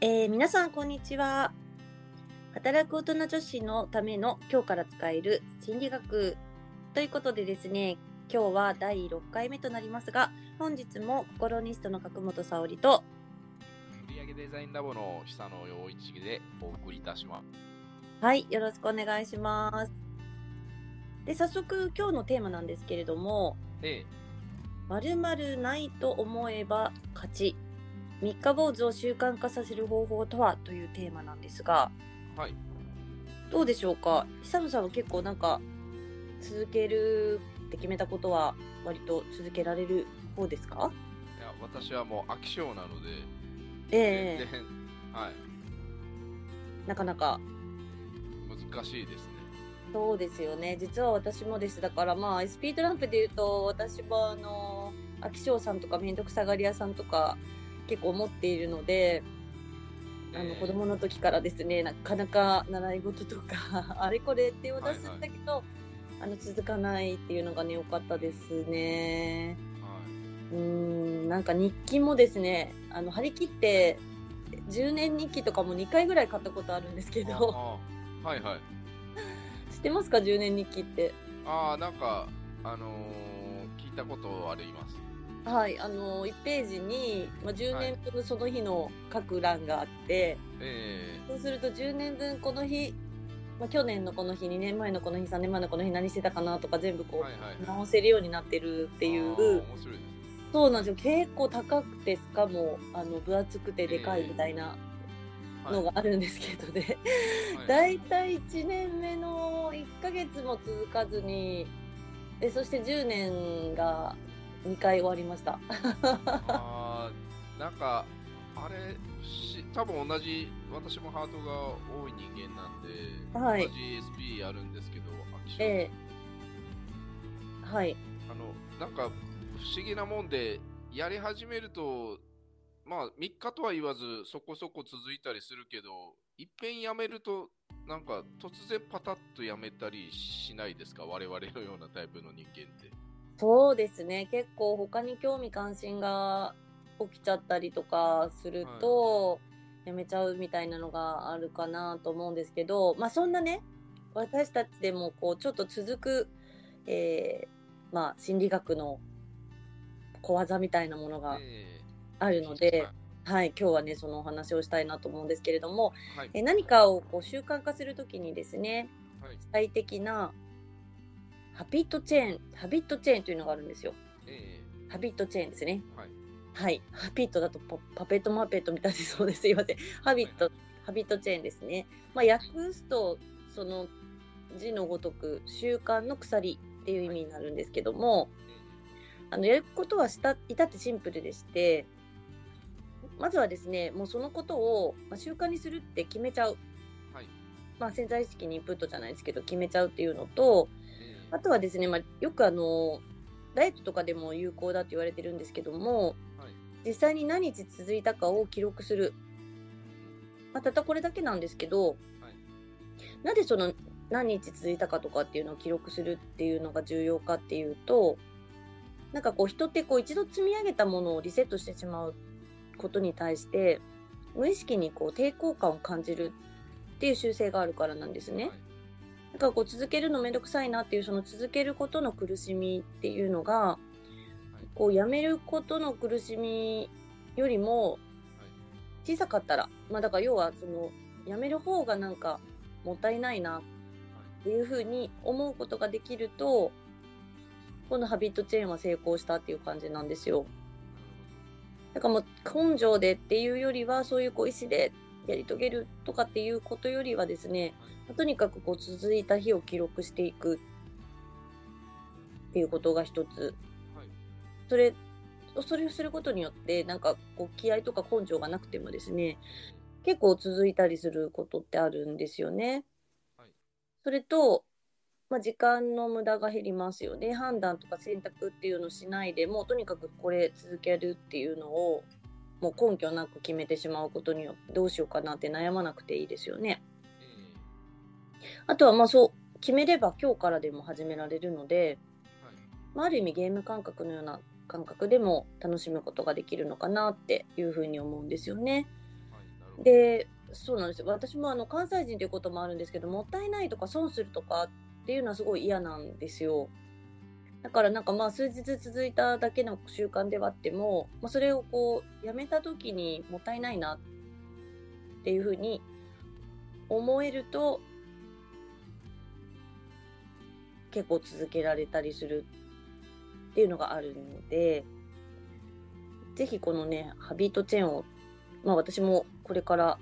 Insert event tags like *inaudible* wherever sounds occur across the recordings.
えー皆さんこんにちは。働く大人女子のための今日から使える心理学ということでですね今日は第6回目となりますが本日もココロニストの角本沙織と売上デザインラボの久野陽一でお送りいたします。はいよろしくお願いします。で早速今日のテーマなんですけれどもえ〇〇ないと思えば勝ち三日坊主を習慣化させる方法とはというテーマなんですがえ、はい。どうでしょうか？久野さんは結構なんか続けるって決めたことは割と続けられる方ですか？いや、私はもう飽き性なので、ええ。全然、はい、なかなか。難しいですね。そうですよね。実は私もです。だからまあ SP トランプで言うと私もあの飽き性さんとか面倒くさがり屋さんとか結構持っているのであのええ子供の時からですねなかなか習い事とか *laughs* あれこれ手を出すんだけど、あの続かないっていうのがね良かったですね。はうーんなんか日記もですねあの張り切って10年日記とかも2回ぐらい買ったことあるんですけい。どはいはい。*laughs* 知ってますか？10年日記って。ああ、なんか、あのー聞いたことあります。はいあの1ページに、まあ、10はい。年分その日の書く欄があって、えそうすると10年分この日、まあ、去年のこの日2年前のこの日3年前のこの日何してたかなとか全部こえはいはい。う直せるようになってるっていう。そうなんですよ。結構高くてしかもあの分厚くてでかいみたいなはいのがあるんですけどね、はい。だいたい1年目の1ヶ月も続かずにでそして10年が2回終わりました。あーなんか、あれ、し多分同じ、私もハートが多い人間なんで、はい。同じ SP あるんですけど、飽き性ええ。は。い。あの、なんか、不思議なもんで、やり始めると、まあ、3日とは言わず、そこそこ続いたりするけど、いっぺんやめると、なんか、突然パタッとやめたりしないですか？我々のようなタイプの人間って。そうですね結構他に興味関心が起きちゃったりとかすると、やめちゃうみたいなのがあるかなと思うんですけどまあそんなね私たちでもこうちょっと続く、えーまあ心理学の小技みたいなものがえあるのはいで、はい、今日はねそのお話をしたいなと思うんですけれども、はい。え何かをこう習慣化するときにですねはい。最適なハビットチェーンハビットチェーンというのがあるんですよ。えハビットチェーンですね。はい。はい。ハビットだとパパペットマペットみたいでそうです。すいません。ハビット、ハビットチェーンですね。まあ、訳すと、その字のごとく習慣の鎖っていう意味になるんですけども、あの、やることはした、至ってシンプルでして、まずはですね、もうそのことを、まあ、習慣にするって決めちゃう。はい。まあ、潜在意識にインプットじゃないですけど、決めちゃうっていうのと、ええあとはですね、まあ、よくあの、ダイエットとかでも有効だと言われてるんですけども、はい。実際に何日続いたかを記録する。まあ、たったこれだけなんですけど、はいなぜその何日続いたかとかっていうのを記録するっていうのが重要かっていうと、なんかこう人ってこう一度積み上げたものをリセットしてしまうことに対して、無意識にこう抵抗感を感じるっていう習性があるからなんですね。はいだかこう続けるのめんどくさいなっていうその続けることの苦しみっていうのが、こうやめることの苦しみよりも小さかったら、まあだから要はそのやめる方がなんかもったいないなっていうふうに思うことができると、このハビットチェーンは成功したっていう感じなんですよ。だからもう根性でっていうよりはそういうこう意志でやり遂げるとかっていうことよりはですね、とにかくこう続いた日を記録していくっていうことが一つ。はいそれ、それをすることによって、なんかこう気合とか根性がなくてもですね、結構続いたりすることってあるんですよね。はいそれと、まあ、時間の無駄が減りますよね。判断とか選択っていうのをしないでもうとにかくこれ続けるっていうのをもう根拠なく決めてしまうことによってどうしようかなって悩まなくていいですよね。えあとはまあそう決めれば今日からでも始められるので、えはい。まあ、ある意味ゲーム感覚のような感覚でも楽しむことができるのかなっていうふうに思うんですよね。はい。でそうなんですよ私もあの関西人ということもあるんですけどもったいないとか損するとかっていうのはすごい嫌なんですよ。だからなんかまあ数日続いただけの習慣ではあっても、まあ、それをこうやめた時にもったいないなっていうふうに思えると結構続けられたりするっていうのがあるのでぜひこのねハビートチェーンをまあ私もこれから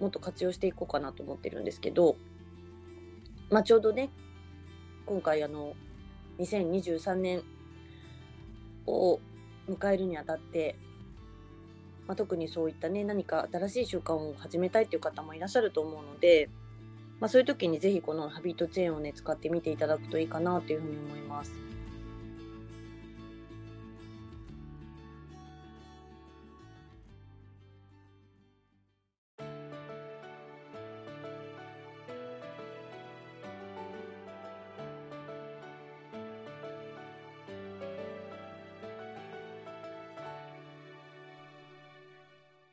もっと活用していこうかなと思ってるんですけどまあちょうどね今回あの2023年を迎えるにあたって、まあ、特にそういったね何か新しい習慣を始めたいという方もいらっしゃると思うので、まあ、そういう時にぜひこのハビートチェーンをね使ってみていただくといいかなというふうに思います。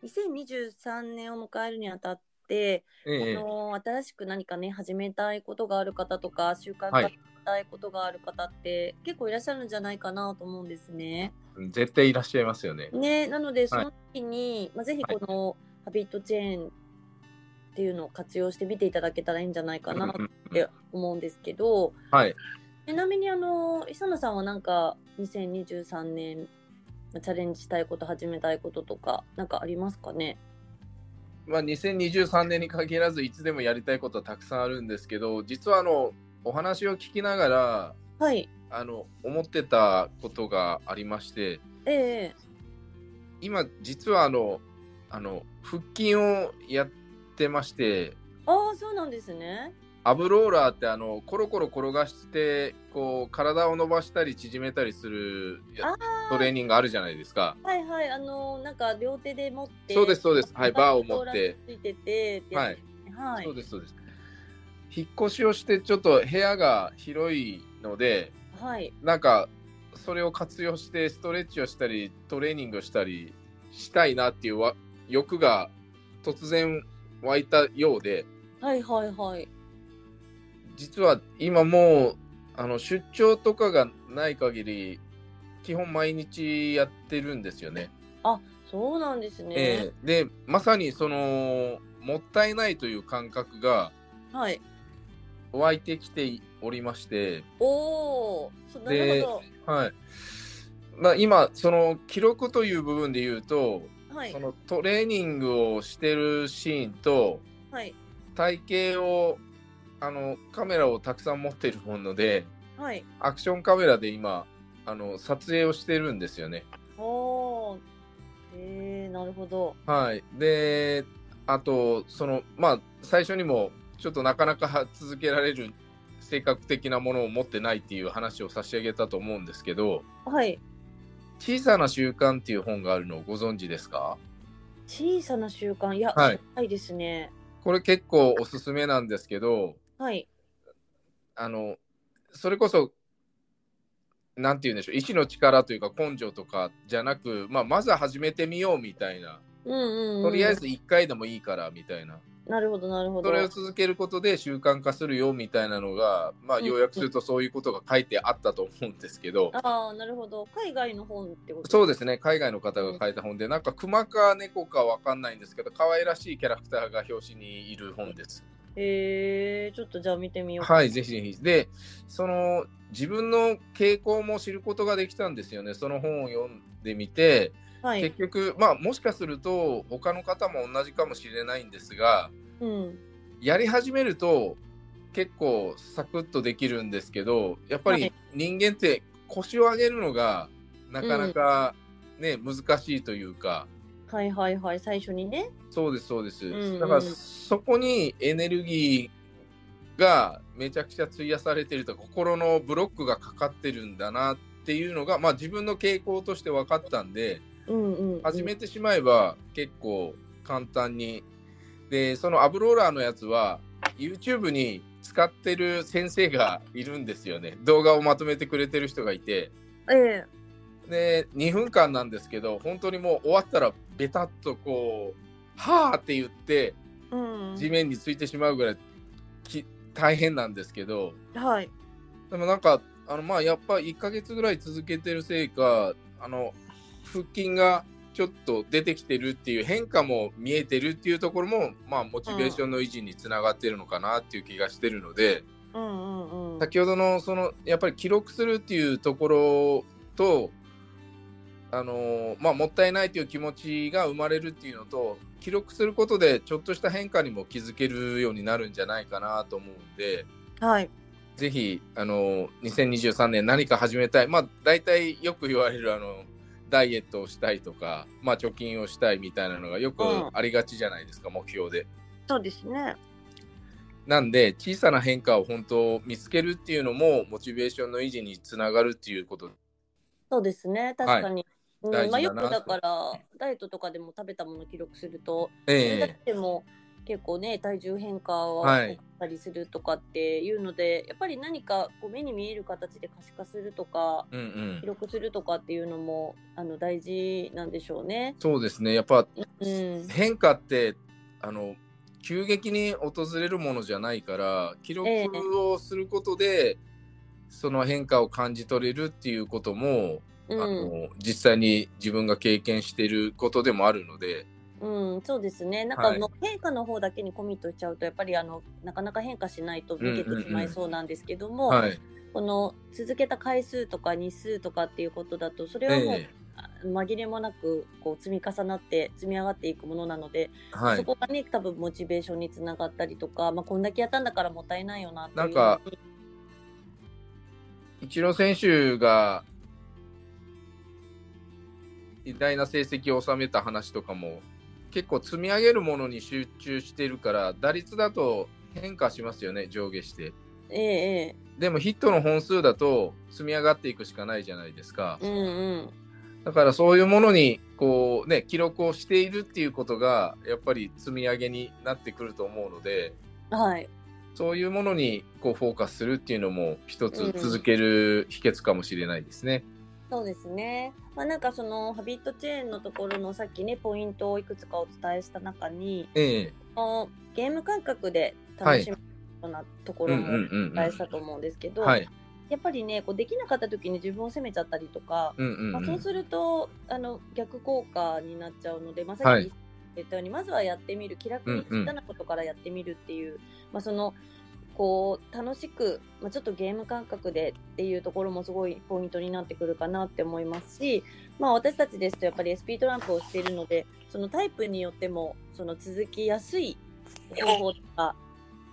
2023年を迎えるにあたって、ええ、あの新しく何かね始めたいことがある方とか習慣化したいことがある方って、はい、結構いらっしゃるんじゃないかなと思うんですね。絶対いらっしゃいますよね。ねなのでその時に、はい、まあ、ぜひこのハビットチェーンっていうのを活用してみていただけたらいいんじゃないかなって思うんですけど、はい、ちなみにあの磯野さんはなんか2023年チャレンジしたいこと、始めたいこととか、なんかありますかね？まあ、2023年に限らず、いつでもやりたいことはたくさんあるんですけど、実はあのお話を聞きながら、はい、あの思ってたことがありまして、ええ、今、実はあのあの腹筋をやってまして、ああ、そうなんですね。アブローラーってあのコロコロ転がしてこう体を伸ばしたり縮めたりするトレーニングあるじゃないですか。はいはいあのなんか両手で持ってそうですそうですはいバーを持ってついててはい、はい、そうですそうです。引っ越しをしてちょっと部屋が広いので、はい、なんかそれを活用してストレッチをしたりトレーニングをしたりしたいなっていう欲が突然湧いたようで。はいはいはい。実は今もうあの出張とかがない限り基本毎日やってるんですよね。あそうなんですね。えー、でまさにそのもったいないという感覚が湧いてきておりまして。おおなるほど。はいまあ、今その記録という部分で言うと、はい、そのトレーニングをしてるシーンと、はい、体型をあのカメラをたくさん持ってるもので、はい、アクションカメラで今あの撮影をしてるんですよね。おへえなるほど。はい、であとそのまあ最初にもちょっとなかなか続けられる性格的なものを持ってないっていう話を差し上げたと思うんですけど、はい、小さな習慣っていう本があるのをご存知ですか？小さな習慣。いや、はい、ないですね。これ結構おすすめなんですけど、はい。あの、それこそ、なんて言うんでしょう、意志の力というか根性とかじゃなく、まあ、まずは始めてみようみたいな。うんうん、とりあえず1回でもいいからみたいな。なるほど、なるほど。それを続けることで習慣化するよみたいなのが、まあ、要約するとそういうことが書いてあったと思うんですけど。ああ、なるほど。海外の本ってことそうですね。海外の方が書いた本で、なんか熊か猫かわかんないんですけど、可愛らしいキャラクターが表紙にいる本です。へえー、ちょっとじゃあ見てみようはい、ぜひぜひ。で、その自分の傾向も知ることができたんですよね。その本を読んでみて、はい、結局、まあ、もしかすると他の方も同じかもしれないんですが、うん、やり始めると結構サクッとできるんですけど、やっぱり人間って腰を上げるのがなかなかね、うん、難しいというか、はいはいはい、最初にね。そうです、そうです。うんうん、だから、そこにエネルギーがめちゃくちゃ費やされてると、心のブロックがかかってるんだなっていうのが、まあ自分の傾向として分かったんで、うんうんうん、始めてしまえば結構簡単に。で、そのアブローラーのやつは、YouTube に使ってる先生がいるんですよね。動画をまとめてくれてる人がいて。ええで2分間なんですけど本当にもう終わったらベタっとこうはあって言ってうん地面についてしまうぐらいき大変なんですけどはい。でもなんかあのまあやっぱ1ヶ月ぐらい続けてるせいかあの腹筋がちょっと出てきてるっていう変化も見えてるっていうところもまあモチベーションの維持につながってるのかなっていう気がしてるので、うんうんうん。先ほどのそのやっぱり記録するっていうところとあのーまあもったいないという気持ちが生まれるっていうのと記録することでちょっとした変化にも気づけるようになるんじゃないかなと思うんではい。ぜひあのー2023年何か始めたいまあ大体よく言われるあのダイエットをしたいとか、まあ、貯金をしたいみたいなのがよくうんありがちじゃないですか、目標で。そうですね。なんで小さな変化を本当見つけるっていうのもモチベーションの維持につながるっていうことそうですね。確かに。うん大事まあ、よだなくだからダイエットとかでも食べたものを記録すると、えそれだえけでも結構ね体重変化ははい。起こったりするとかっていうので、やっぱり何かこう目に見える形で可視化するとかうんうん。記録するとかっていうのもあの大事なんでしょうね。そうですね。やっぱうん、変化ってあの急激に訪れるものじゃないから記録ええ。をすることで、その変化を感じ取れるっていうことも、うん。あの実際に自分が経験していることでもあるので、うん、そうですね。なんはいかの変化の方だけにコミットしちゃうとやっぱりあのなかなか変化しないと逃げてしまいそうなんですけども、はい。この続けた回数とか日数とかっていうことだとそれはもう、えあ紛れもなくこう積み重なって積み上がっていくものなので、えはい。そこがね多分モチベーションにつながったりとか、まあ、こんだけやったんだからもったいないよなっていうなんかイチロー選手が偉大な成績を収めた話とかも結構積み上げるものに集中してるから打率だと変化しますよね上下して。えええでもヒットの本数だと積み上がっていくしかないじゃないですか。えうんうん。だからそういうものにこうね記録をしているっていうことがやっぱり積み上げになってくると思うのではい。そういうものにこうフォーカスするっていうのも一つうん。続ける秘訣かもしれないですね。そうですね。まあ、なんかそのハビットチェーンのところのさっきねポイントをいくつかお伝えした中にええ。このゲーム感覚で楽しむようなところもおうんうんうんうん。伝えしたと思うんですけど、はい。やっぱりねこうできなかった時に自分を責めちゃったりとか、うんうんまそうするとあの逆効果になっちゃうので、まあ、さはい。っき言ったように、まずはやってみる。気楽にうんうん。小さなことからやってみるっていう、まあ、そのこう楽しく、まあ、ちょっとゲーム感覚でっていうところもすごいポイントになってくるかなって思いますし、まあ、私たちですとやっぱり SP トランプをしているのでそのタイプによってもその続きやすい方法とか、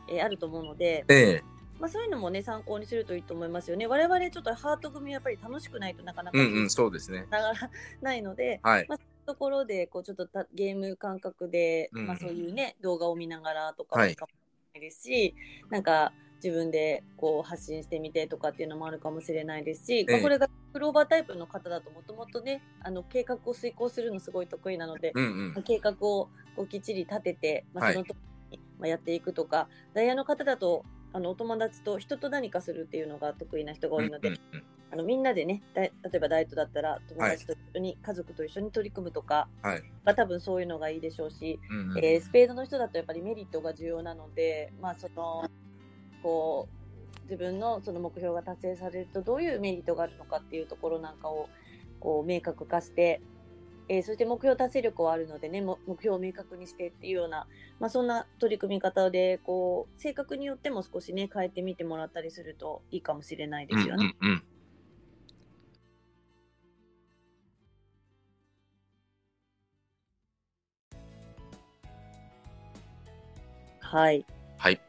えーあると思うので、ええまあ、そういうのもね参考にするといいと思いますよね。我々ちょっとハート組はやっぱり楽しくないとなかなかうんうんそうですね。ながらないので、はい。ところでこうちょっとたゲーム感覚で、うんまあ、そういうね動画を見ながらとかはいもいいかもしれないですし、なんか自分でこう発信してみてとかっていうのもあるかもしれないですし、まあええこれがクローバータイプの方だともともとねあの計画を遂行するのすごい得意なので、うんうん。計画をこうきっちり立てて、まあ、はい。そのとに、まあ、やっていくとか、ダイヤの方だとあのお友達と人と何かするっていうのが得意な人が多いので、うんうんあのみんなでねだい例えばダイエットだったら友達と一緒に、家族と一緒に取り組むとか、はい。まあ、多分そういうのがいいでしょうし、うんうんえースペードの人だとやっぱりメリットが重要なので、まあ、そのこう自分のその目標が達成されるとどういうメリットがあるのかっていうところなんかをこう明確化して、えーそして目標達成力はあるのでねも目標を明確にしてっていうような、まあ、そんな取り組み方でこう性格によっても少しね変えてみてもらったりするといいかもしれないですよね。うんうんうんはいはい。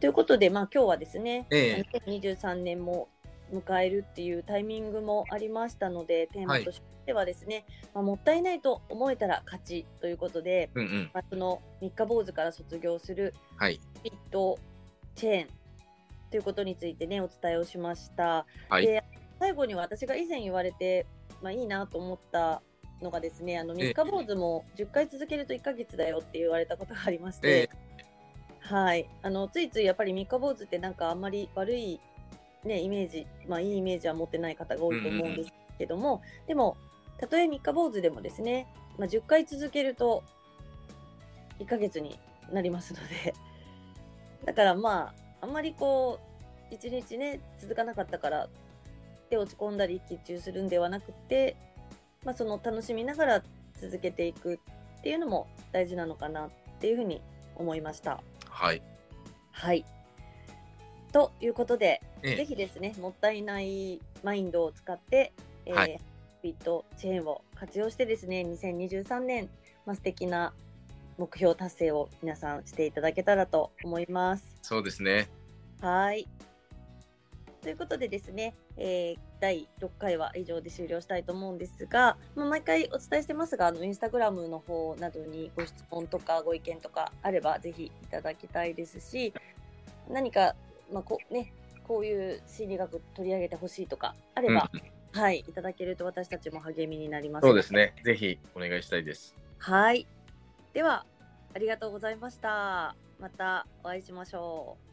ということで、まあ、今日はですね、え2023年も迎えるっていうタイミングもありましたので、テーマとしてはですね、まあ、もったいないと思えたら勝ちということで、うんうん。まあ、その三日坊主から卒業するはい。フィットチェーンということについてね、お伝えをしました。はいで最後に私が以前言われて、まあ、いいなと思ったのがですね、あの三日坊主も10回続けると1ヶ月だよって言われたことがありまして、えはい、あのついついやっぱり三日坊主ってなんかあんまり悪い、ね、イメージ、まあ、いいイメージは持ってない方が多いと思うんですけども、でもたとえ三日坊主でもですね、まあ、10回続けると1ヶ月になりますので *laughs* だからまああんまりこう一日ね続かなかったからって落ち込んだり一喜一憂するんではなくて、まあ、その楽しみながら続けていくっていうのも大事なのかなっていうふうに思いました。はい。はい。ということで、ええぜひですね、もったいないマインドを使って、えーはいビットチェーンを活用してですね、2023年、まあ、素敵な目標達成を皆さんしていただけたらと思います。そうですね。はい。ということでですね、えー第6回は以上で終了したいと思うんですが、まあ、毎回お伝えしてますが、あのインスタグラムの方などにご質問とかご意見とかあればぜひいただきたいですし、何か、まあこね、こういう心理学取り上げてほしいとかあれば、はい、いただけると私たちも励みになります。そうです。ね。ぜひお願いしたいです。はい。では、ありがとうございました。またお会いしましょう。